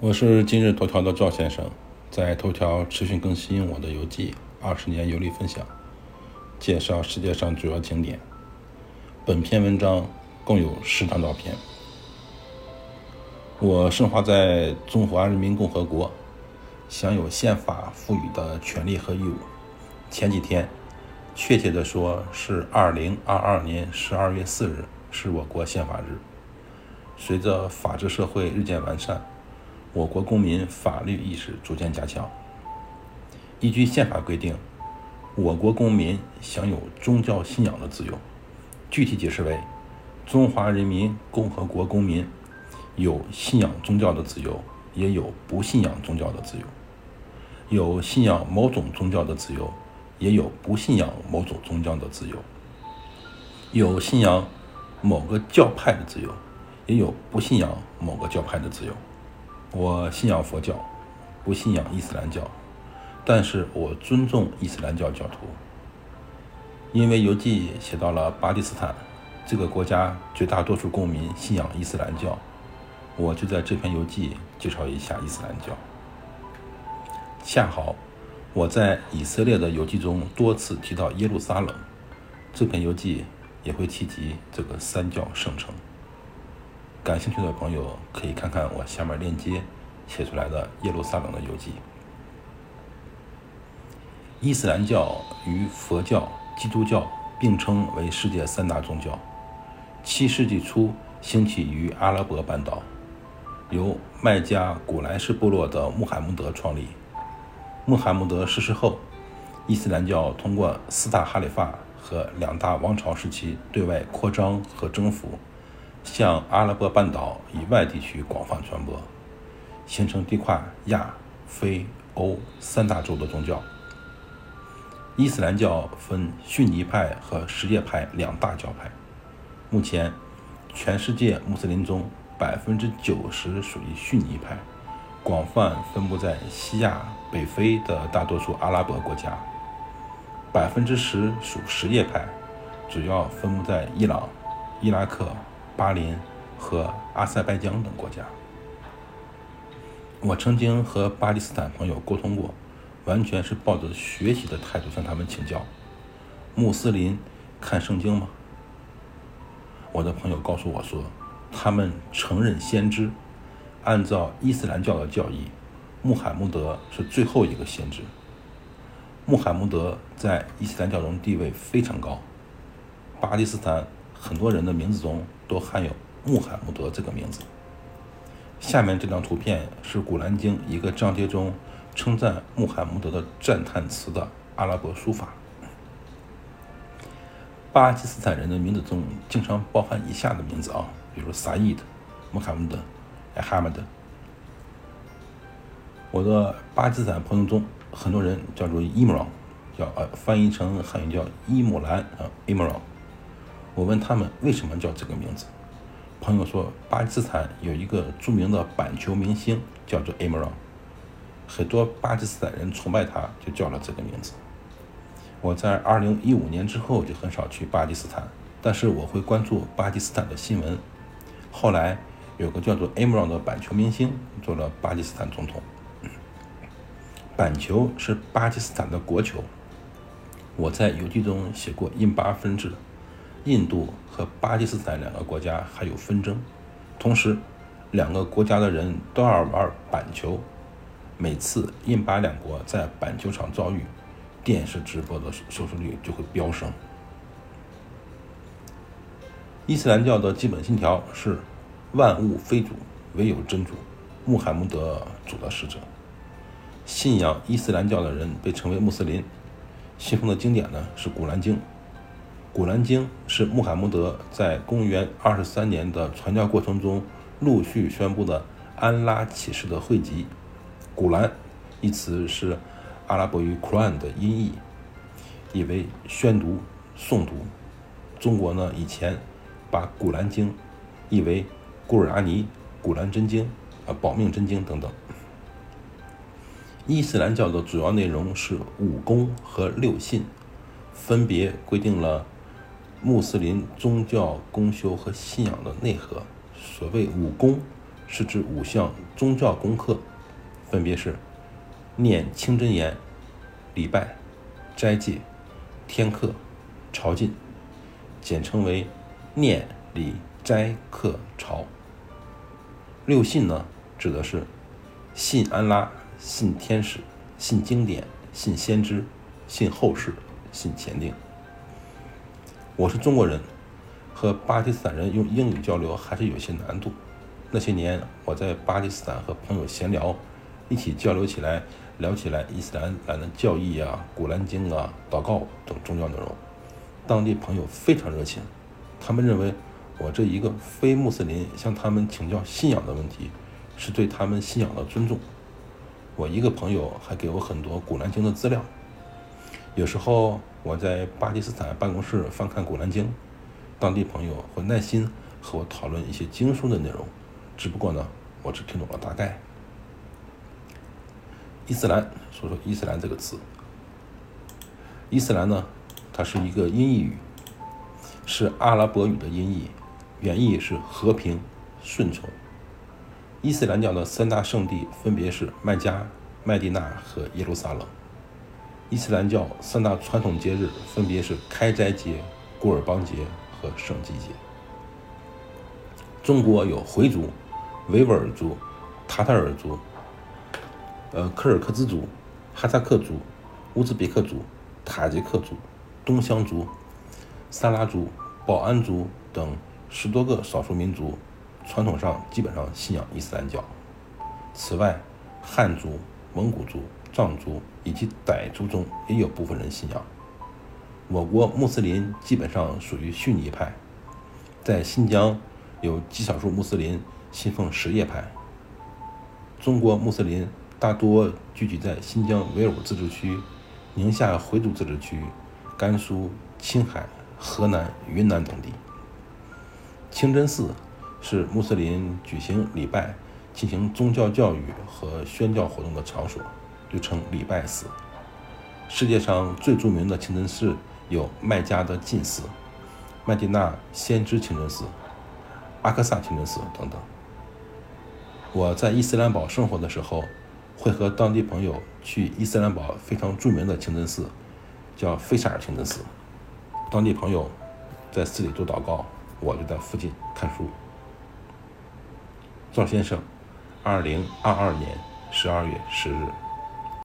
我是今日头条的赵先生，在头条持续更新我的游记，二十年游历分享，介绍世界上主要景点。本篇文章共有十张照片。我生活在中华人民共和国，享有宪法赋予的权利和义务。前几天，确切的说是二零二二年十二月四日，是我国宪法日。随着法治社会日渐完善，我国公民法律意识逐渐加强。依据宪法规定，我国公民享有宗教信仰的自由。具体解释为：中华人民共和国公民有信仰宗教的自由，也有不信仰宗教的自由；有信仰某种宗教的自由，也有不信仰某种宗教的自由；有信仰某个教派的自由。也有不信仰某个教派的自由。我信仰佛教，不信仰伊斯兰教，但是我尊重伊斯兰教教徒。因为游记写到了巴基斯坦这个国家绝大多数公民信仰伊斯兰教，我就在这篇游记介绍一下伊斯兰教。恰好我在以色列的游记中多次提到耶路撒冷，这篇游记也会提及这个三教圣城。感兴趣的朋友可以看看我下面链接写出来的耶路撒冷的游记。伊斯兰教与佛教、基督教并称为世界三大宗教。七世纪初兴起于阿拉伯半岛，由麦加古莱士部落的穆罕默德创立。穆罕默德逝世后，伊斯兰教通过四大哈里发和两大王朝时期对外扩张和征服。向阿拉伯半岛以外地区广泛传播，形成地跨亚非欧三大洲的宗教。伊斯兰教分逊尼派和什叶派两大教派。目前，全世界穆斯林中百分之九十属于逊尼派，广泛分布在西亚、北非的大多数阿拉伯国家；百分之十属什叶派，主要分布在伊朗、伊拉克。巴林和阿塞拜疆等国家，我曾经和巴基斯坦朋友沟通过，完全是抱着学习的态度向他们请教。穆斯林看圣经吗？我的朋友告诉我说，他们承认先知，按照伊斯兰教的教义，穆罕默德是最后一个先知。穆罕默德在伊斯兰教中地位非常高，巴基斯坦。很多人的名字中都含有穆罕默德这个名字。下面这张图片是《古兰经》一个章节中称赞穆罕默德的赞叹词的阿拉伯书法。巴基斯坦人的名字中经常包含以下的名字啊，比如萨伊德、穆罕默德、艾哈迈德。我的巴基斯坦朋友中，很多人叫做伊姆朗，叫呃翻译成汉语叫伊姆兰啊，伊姆朗。我问他们为什么叫这个名字，朋友说巴基斯坦有一个著名的板球明星叫做 Imran，很多巴基斯坦人崇拜他，就叫了这个名字。我在2015年之后就很少去巴基斯坦，但是我会关注巴基斯坦的新闻。后来有个叫做 Imran 的板球明星做了巴基斯坦总统。板球是巴基斯坦的国球。我在游记中写过印巴分治。印度和巴基斯坦两个国家还有纷争，同时，两个国家的人都爱玩板球。每次印巴两国在板球场遭遇，电视直播的收视率就会飙升。伊斯兰教的基本信条是：万物非主，唯有真主，穆罕默德主的使者。信仰伊斯兰教的人被称为穆斯林，信奉的经典呢是《古兰经》。《古兰经》是穆罕默德在公元二十三年的传教过程中陆续宣布的安拉启示的汇集。古兰一词是阿拉伯语 “Quran” 的音译，意为宣读、诵读。中国呢，以前把《古兰经》译为《古尔阿尼》《古兰真经》啊，《保命真经》等等。伊斯兰教的主要内容是五功和六信，分别规定了。穆斯林宗教公修和信仰的内核，所谓五功，是指五项宗教功课，分别是念清真言、礼拜、斋戒、天课、朝觐，简称为念、礼、斋、课、朝。六信呢，指的是信安拉、信天使、信经典、信先知、信后世、信前定。我是中国人，和巴基斯坦人用英语交流还是有些难度。那些年，我在巴基斯坦和朋友闲聊，一起交流起来，聊起来伊斯兰兰的教义啊、古兰经啊、祷告等宗教内容。当地朋友非常热情，他们认为我这一个非穆斯林向他们请教信仰的问题，是对他们信仰的尊重。我一个朋友还给我很多古兰经的资料。有时候我在巴基斯坦办公室翻看古兰经，当地朋友会耐心和我讨论一些经书的内容。只不过呢，我只听懂了大概。伊斯兰，说说伊斯兰这个词。伊斯兰呢，它是一个音译语，是阿拉伯语的音译，原意是和平、顺从。伊斯兰教的三大圣地分别是麦加、麦地那和耶路撒冷。伊斯兰教三大传统节日分别是开斋节、古尔邦节和圣祭节。中国有回族。维吾尔族、塔塔尔族、呃柯尔克孜族、哈萨克族、乌兹别克族、塔吉克族、东乡族、萨拉族、保安族等十多个少数民族，传统上基本上信仰伊斯兰教。此外，汉族、蒙古族、藏族以及傣族中也有部分人信仰。我国穆斯林基本上属于逊尼派，在新疆有极少数穆斯林。信奉什叶派。中国穆斯林大多聚集在新疆维吾尔自治区、宁夏回族自治区、甘肃、青海、河南、云南等地。清真寺是穆斯林举行礼拜、进行宗教教育和宣教活动的场所，又称礼拜寺。世界上最著名的清真寺有麦加的禁寺、麦地那先知清真寺、阿克萨清真寺等等。我在伊斯兰堡生活的时候，会和当地朋友去伊斯兰堡非常著名的清真寺，叫费萨尔清真寺。当地朋友在寺里做祷告，我就在附近看书。赵先生，二零二二年十二月十日。